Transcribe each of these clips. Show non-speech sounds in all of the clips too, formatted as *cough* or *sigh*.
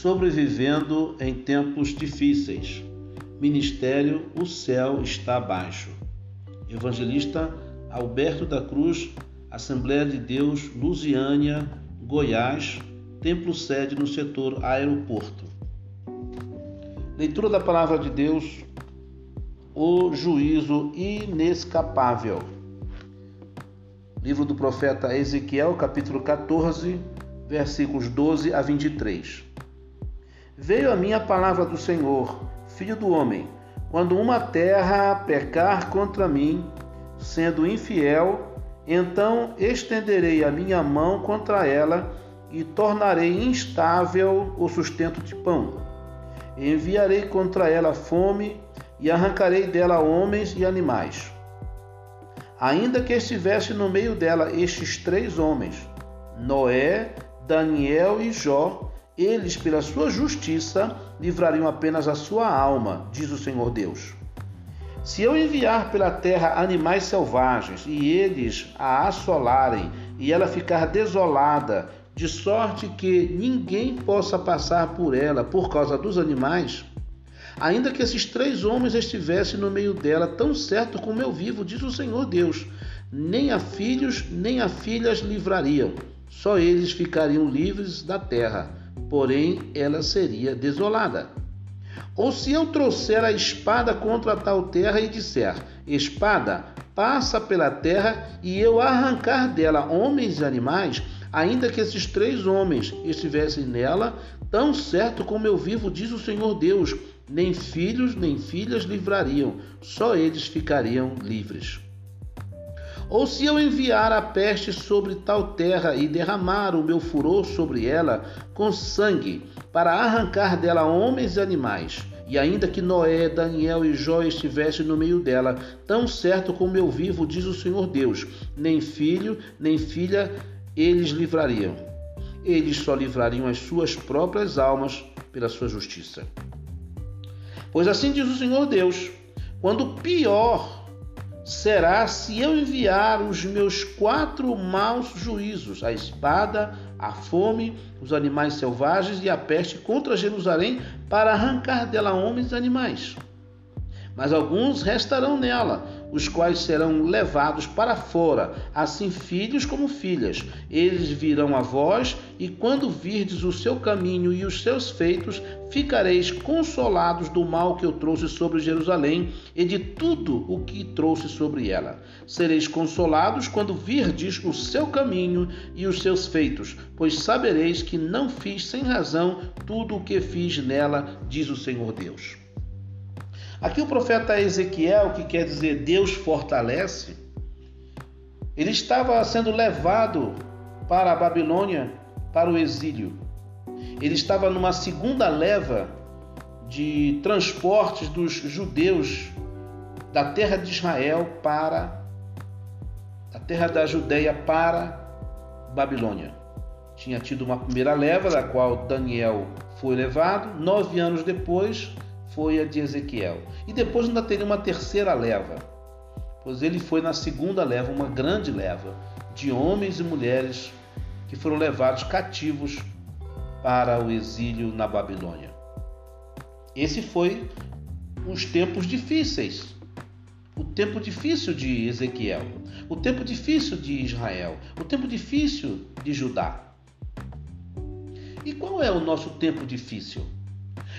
sobrevivendo em tempos difíceis. Ministério O Céu Está Abaixo. Evangelista Alberto da Cruz, Assembleia de Deus, Lusiânia, Goiás, templo sede no setor aeroporto. Leitura da palavra de Deus, o juízo inescapável. Livro do profeta Ezequiel, capítulo 14, versículos 12 a 23. Veio a mim a palavra do Senhor, filho do homem, quando uma terra pecar contra mim, sendo infiel, então estenderei a minha mão contra ela e tornarei instável o sustento de pão. Enviarei contra ela fome e arrancarei dela homens e animais. Ainda que estivesse no meio dela estes três homens, Noé, Daniel e Jó, eles, pela sua justiça, livrariam apenas a sua alma, diz o Senhor Deus. Se eu enviar pela terra animais selvagens e eles a assolarem e ela ficar desolada, de sorte que ninguém possa passar por ela por causa dos animais, ainda que esses três homens estivessem no meio dela, tão certo como eu vivo, diz o Senhor Deus, nem a filhos nem a filhas livrariam, só eles ficariam livres da terra porém ela seria desolada. Ou se eu trouxer a espada contra tal terra e disser: Espada, passa pela terra, e eu arrancar dela homens e animais, ainda que esses três homens estivessem nela, tão certo como eu vivo, diz o Senhor Deus, nem filhos nem filhas livrariam, só eles ficariam livres. Ou se eu enviar a peste sobre tal terra e derramar o meu furor sobre ela com sangue, para arrancar dela homens e animais, e ainda que Noé, Daniel e Jó estivessem no meio dela, tão certo como eu vivo, diz o Senhor Deus, nem filho, nem filha eles livrariam. Eles só livrariam as suas próprias almas pela sua justiça. Pois assim diz o Senhor Deus: quando pior será se eu enviar os meus quatro maus juízos, a espada, a fome, os animais selvagens e a peste contra Jerusalém, para arrancar dela homens e animais. Mas alguns restarão nela, os quais serão levados para fora, assim filhos como filhas. Eles virão a vós, e quando virdes o seu caminho e os seus feitos, ficareis consolados do mal que eu trouxe sobre Jerusalém e de tudo o que trouxe sobre ela. Sereis consolados quando virdes o seu caminho e os seus feitos, pois sabereis que não fiz sem razão tudo o que fiz nela, diz o Senhor Deus. Aqui o profeta Ezequiel, que quer dizer Deus fortalece, ele estava sendo levado para a Babilônia, para o exílio. Ele estava numa segunda leva de transportes dos judeus da terra de Israel para a terra da Judéia para Babilônia. Tinha tido uma primeira leva, da qual Daniel foi levado. Nove anos depois, foi a de Ezequiel. E depois ainda teria uma terceira leva, pois ele foi na segunda leva, uma grande leva de homens e mulheres que foram levados cativos para o exílio na Babilônia. Esse foi os tempos difíceis. O tempo difícil de Ezequiel, o tempo difícil de Israel, o tempo difícil de Judá. E qual é o nosso tempo difícil?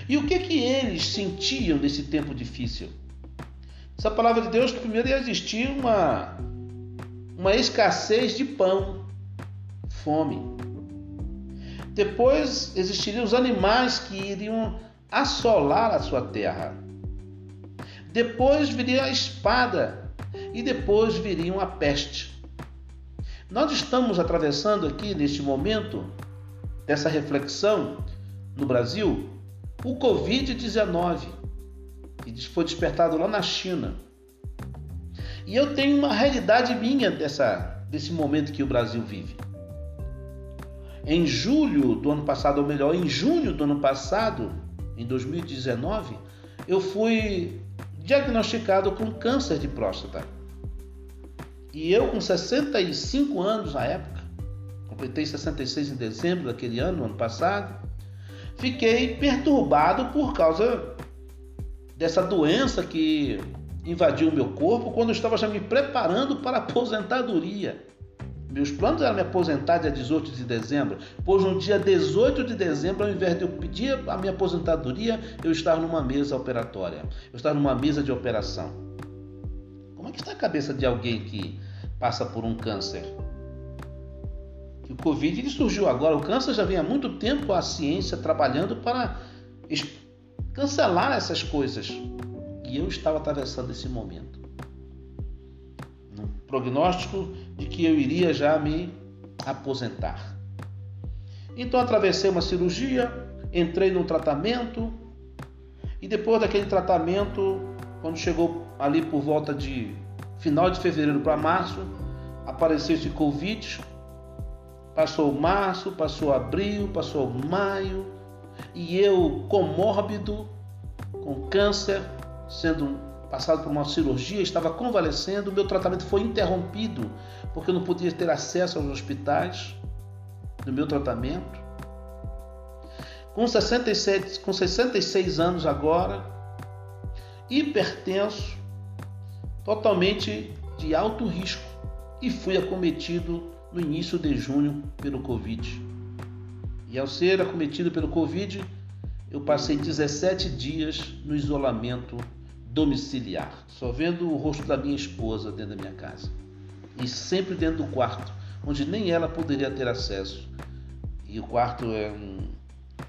E o que que eles sentiam nesse tempo difícil? Essa palavra de Deus primeiro ia existir uma uma escassez de pão, fome. Depois existiriam os animais que iriam assolar a sua terra. Depois viria a espada e depois viria a peste. Nós estamos atravessando aqui neste momento dessa reflexão no Brasil o Covid-19, que foi despertado lá na China. E eu tenho uma realidade minha dessa, desse momento que o Brasil vive. Em julho do ano passado, ou melhor, em junho do ano passado, em 2019, eu fui diagnosticado com câncer de próstata. E eu, com 65 anos na época, completei 66 em dezembro daquele ano, ano passado, fiquei perturbado por causa dessa doença que invadiu o meu corpo quando eu estava já me preparando para a aposentadoria. Meus planos eram me aposentar dia 18 de dezembro, pois no dia 18 de dezembro, ao invés de eu pedir a minha aposentadoria, eu estava numa mesa operatória. Eu estava numa mesa de operação. Como é que está a cabeça de alguém que passa por um câncer? O Covid ele surgiu agora, o câncer já vem há muito tempo a ciência trabalhando para cancelar essas coisas. E eu estava atravessando esse momento prognóstico de que eu iria já me aposentar. Então atravessei uma cirurgia, entrei no tratamento e depois daquele tratamento, quando chegou ali por volta de final de fevereiro para março, apareceu esse Covid. Passou março, passou abril, passou maio e eu comórbido com câncer, sendo passado por uma cirurgia, estava convalescendo, meu tratamento foi interrompido porque eu não podia ter acesso aos hospitais no meu tratamento. Com 67, com 66 anos agora, hipertenso, totalmente de alto risco e fui acometido no início de junho pelo Covid. E ao ser acometido pelo Covid, eu passei 17 dias no isolamento domiciliar, só vendo o rosto da minha esposa dentro da minha casa. E sempre dentro do quarto, onde nem ela poderia ter acesso. E o quarto é um,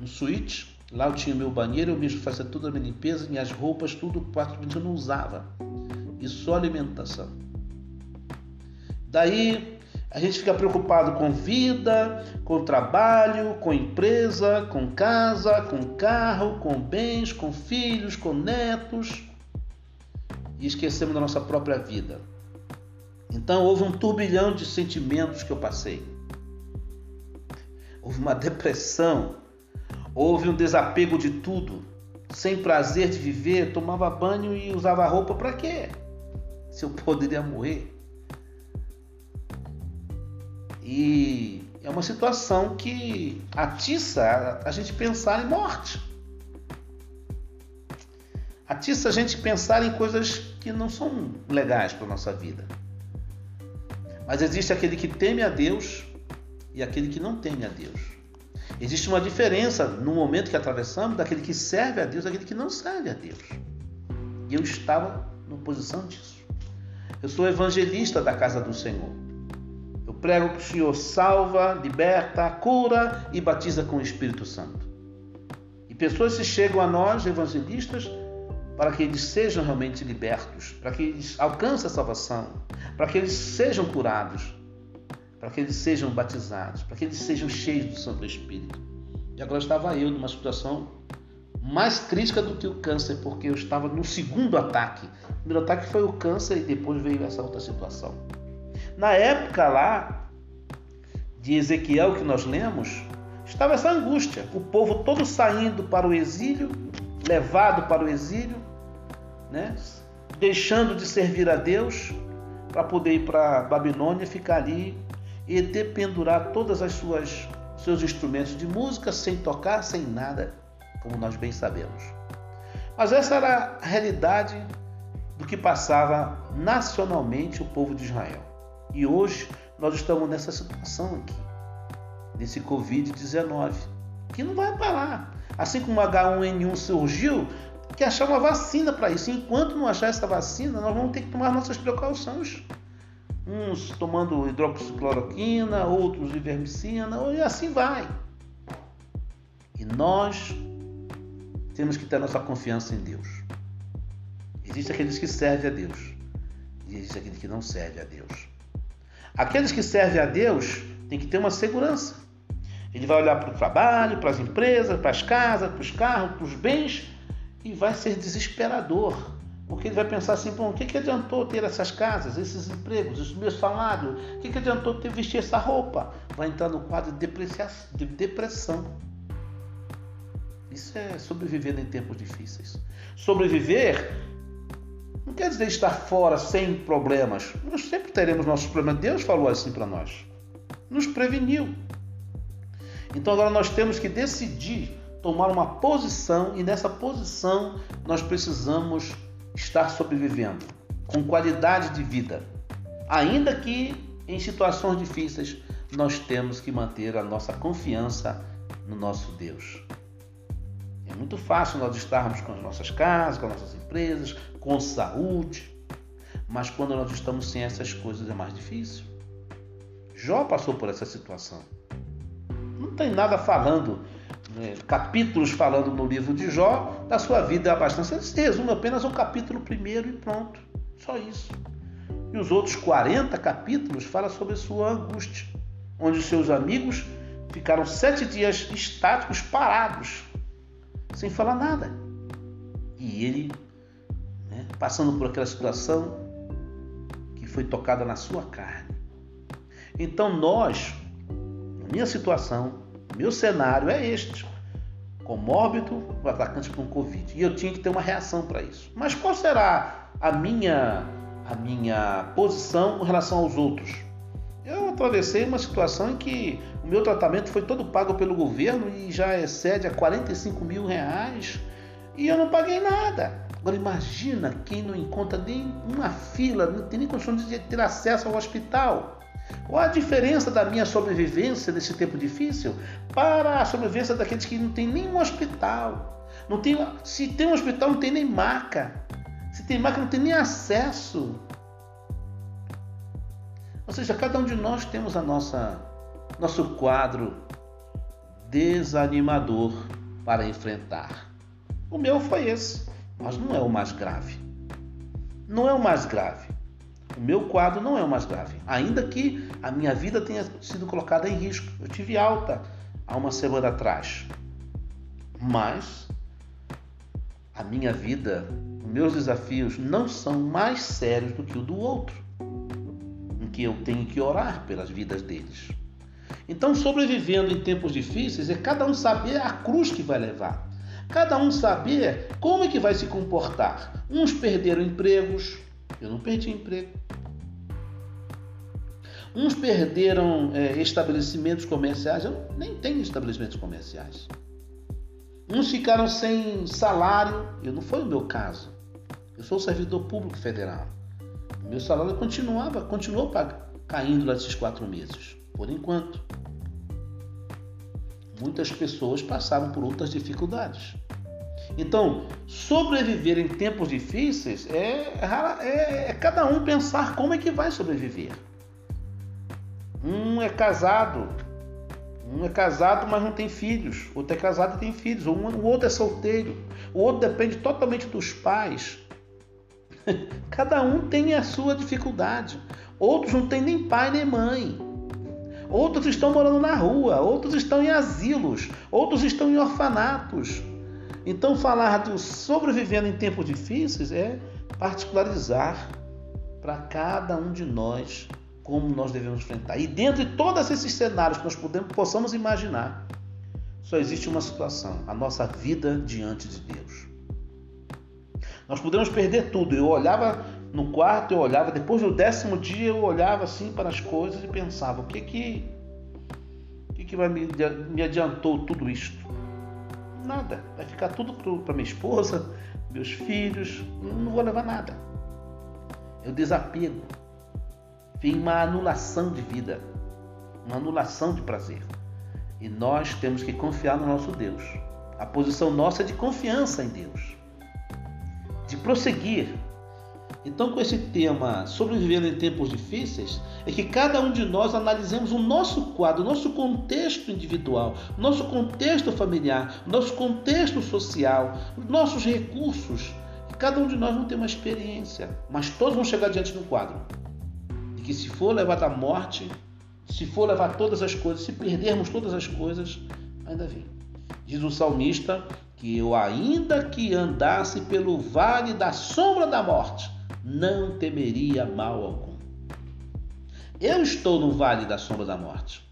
um suíte. Lá eu tinha meu banheiro, eu mesmo fazia toda a minha limpeza, minhas roupas, tudo, o quarto eu não usava. E só alimentação. Daí a gente fica preocupado com vida, com trabalho, com empresa, com casa, com carro, com bens, com filhos, com netos e esquecemos da nossa própria vida. Então houve um turbilhão de sentimentos que eu passei. Houve uma depressão, houve um desapego de tudo, sem prazer de viver, tomava banho e usava roupa para quê? Se eu poderia morrer. E é uma situação que atiça a gente pensar em morte atiça a gente pensar em coisas que não são legais para a nossa vida. Mas existe aquele que teme a Deus e aquele que não teme a Deus. Existe uma diferença no momento que atravessamos daquele que serve a Deus e daquele que não serve a Deus. E eu estava na posição disso. Eu sou evangelista da casa do Senhor. Eu prego que o Senhor salva, liberta, cura e batiza com o Espírito Santo. E pessoas se chegam a nós, evangelistas, para que eles sejam realmente libertos, para que eles alcancem a salvação, para que eles sejam curados, para que eles sejam batizados, para que eles sejam cheios do Santo Espírito. E agora estava eu numa situação mais crítica do que o câncer, porque eu estava no segundo ataque. O primeiro ataque foi o câncer e depois veio essa outra situação. Na época lá de Ezequiel que nós lemos, estava essa angústia, o povo todo saindo para o exílio, levado para o exílio, né? deixando de servir a Deus para poder ir para Babilônia, ficar ali e dependurar todas as suas seus instrumentos de música sem tocar, sem nada, como nós bem sabemos. Mas essa era a realidade do que passava nacionalmente o povo de Israel. E hoje nós estamos nessa situação aqui, nesse Covid-19, que não vai parar. Assim como o H1N1 surgiu, que achar uma vacina para isso. Enquanto não achar essa vacina, nós vamos ter que tomar nossas precauções. Uns tomando hidroxicloroquina, outros ivermecina, e assim vai. E nós temos que ter nossa confiança em Deus. Existem aqueles que servem a Deus e existem aqueles que não servem a Deus. Aqueles que servem a Deus têm que ter uma segurança. Ele vai olhar para o trabalho, para as empresas, para as casas, para os carros, para os bens e vai ser desesperador. Porque ele vai pensar assim, bom, o que, que adiantou ter essas casas, esses empregos, esse meu salário? O que, que adiantou ter vestir essa roupa? Vai entrar no quadro de depressão. Isso é sobreviver em tempos difíceis. Sobreviver não quer dizer estar fora sem problemas. Nós sempre teremos nossos problemas. Deus falou assim para nós. Nos preveniu. Então agora nós temos que decidir tomar uma posição e nessa posição nós precisamos estar sobrevivendo com qualidade de vida. Ainda que em situações difíceis, nós temos que manter a nossa confiança no nosso Deus. É muito fácil nós estarmos com as nossas casas, com as nossas empresas, com saúde, mas quando nós estamos sem essas coisas é mais difícil. Jó passou por essa situação. Não tem nada falando, né, capítulos falando no livro de Jó da sua vida bastante. Ele se resume apenas ao capítulo primeiro e pronto. Só isso. E os outros 40 capítulos falam sobre sua angústia, onde seus amigos ficaram sete dias estáticos, parados, sem falar nada. E ele, né, passando por aquela situação que foi tocada na sua carne. Então nós, na minha situação, meu cenário é este. Comórbido, o atacante com Covid. E eu tinha que ter uma reação para isso. Mas qual será a minha, a minha posição com relação aos outros? Eu atravessei uma situação em que o meu tratamento foi todo pago pelo governo e já excede a 45 mil reais e eu não paguei nada. Agora imagina quem não encontra nem uma fila, não tem nem condições de ter acesso ao hospital. Qual a diferença da minha sobrevivência nesse tempo difícil para a sobrevivência daqueles que não tem nenhum hospital? Não tem, se tem um hospital, não tem nem maca. Se tem maca, não tem nem acesso. Ou seja, cada um de nós temos a nossa nosso quadro desanimador para enfrentar. O meu foi esse, mas não é o mais grave. Não é o mais grave. O meu quadro não é o mais grave, ainda que a minha vida tenha sido colocada em risco. Eu tive alta há uma semana atrás, mas a minha vida, meus desafios não são mais sérios do que o do outro, em que eu tenho que orar pelas vidas deles. Então, sobrevivendo em tempos difíceis é cada um saber a cruz que vai levar. Cada um saber como é que vai se comportar. Uns perderam empregos, eu não perdi emprego. Uns perderam é, estabelecimentos comerciais, eu nem tenho estabelecimentos comerciais. Uns ficaram sem salário, eu não foi o meu caso. Eu sou servidor público federal. Meu salário continuava, continuou caindo nesses quatro meses, por enquanto. Muitas pessoas passaram por outras dificuldades. Então, sobreviver em tempos difíceis é, é, é cada um pensar como é que vai sobreviver. Um é casado, um é casado, mas não tem filhos. Outro é casado e tem filhos. Um, o outro é solteiro. O outro depende totalmente dos pais. *laughs* Cada um tem a sua dificuldade. Outros não têm nem pai nem mãe. Outros estão morando na rua. Outros estão em asilos. Outros estão em orfanatos. Então, falar do sobrevivendo em tempos difíceis é particularizar para cada um de nós como nós devemos enfrentar. E dentro de todos esses cenários que nós podemos, possamos imaginar, só existe uma situação: a nossa vida diante de Deus. Nós podemos perder tudo. Eu olhava no quarto, eu olhava, depois do décimo dia, eu olhava assim para as coisas e pensava: o que que, o que, que vai me, me adiantou tudo isto? Nada. Vai ficar tudo para minha esposa, meus filhos. Não vou levar nada. Eu desapego. Vem uma anulação de vida, uma anulação de prazer. E nós temos que confiar no nosso Deus. A posição nossa é de confiança em Deus, de prosseguir, então, com esse tema sobrevivendo em tempos difíceis, é que cada um de nós analisemos o nosso quadro, o nosso contexto individual, nosso contexto familiar, nosso contexto social, nossos recursos. E cada um de nós não tem uma experiência, mas todos vão chegar diante do quadro. De que se for levado à morte, se for levar todas as coisas, se perdermos todas as coisas, ainda vem. Diz o salmista que eu ainda que andasse pelo vale da sombra da morte, não temeria mal algum. Eu estou no vale da sombra da morte.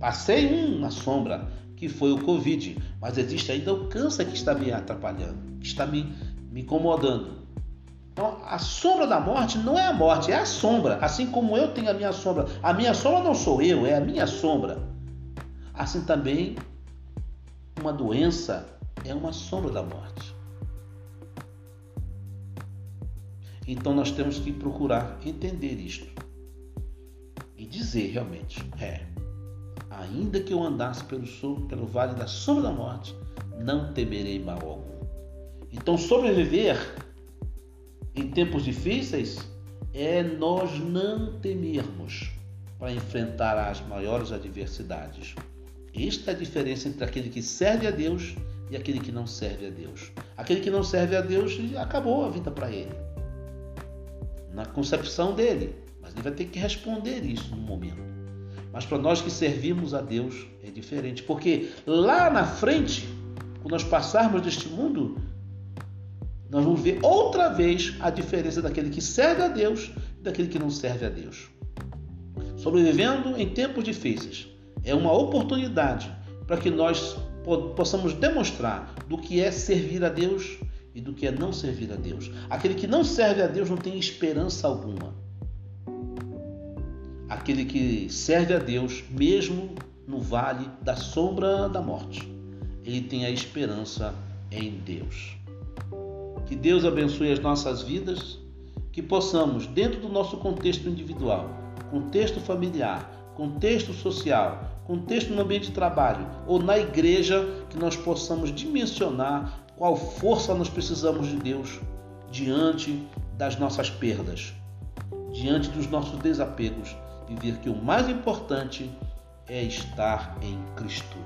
Passei um na sombra, que foi o Covid, mas existe ainda o câncer que está me atrapalhando, que está me, me incomodando. Então, a sombra da morte não é a morte, é a sombra. Assim como eu tenho a minha sombra. A minha sombra não sou eu, é a minha sombra. Assim também uma doença é uma sombra da morte. Então nós temos que procurar entender isto e dizer realmente: é, ainda que eu andasse pelo, pelo vale da sombra da morte, não temerei mal algum. Então, sobreviver em tempos difíceis é nós não temermos para enfrentar as maiores adversidades. Esta é a diferença entre aquele que serve a Deus e aquele que não serve a Deus. Aquele que não serve a Deus acabou a vida para ele, na concepção dele, mas ele vai ter que responder isso no momento. Mas para nós que servimos a Deus é diferente, porque lá na frente, quando nós passarmos deste mundo, nós vamos ver outra vez a diferença daquele que serve a Deus e daquele que não serve a Deus. Sobrevivendo em tempos difíceis é uma oportunidade para que nós possamos demonstrar do que é servir a Deus e do que é não servir a Deus. Aquele que não serve a Deus não tem esperança alguma. Aquele que serve a Deus, mesmo no vale da sombra da morte, ele tem a esperança em Deus. Que Deus abençoe as nossas vidas, que possamos, dentro do nosso contexto individual, contexto familiar, contexto social, contexto no ambiente de trabalho ou na igreja, que nós possamos dimensionar qual força nós precisamos de Deus diante das nossas perdas, diante dos nossos desapegos e ver que o mais importante é estar em Cristo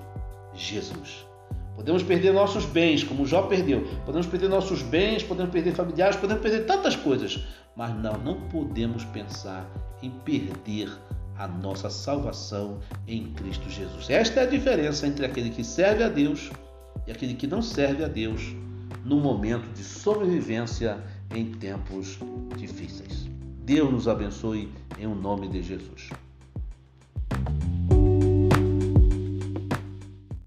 Jesus. Podemos perder nossos bens, como Jó perdeu. Podemos perder nossos bens, podemos perder familiares, podemos perder tantas coisas. Mas não, não podemos pensar em perder a nossa salvação em Cristo Jesus. Esta é a diferença entre aquele que serve a Deus e aquele que não serve a Deus no momento de sobrevivência em tempos difíceis. Deus nos abençoe em o nome de Jesus.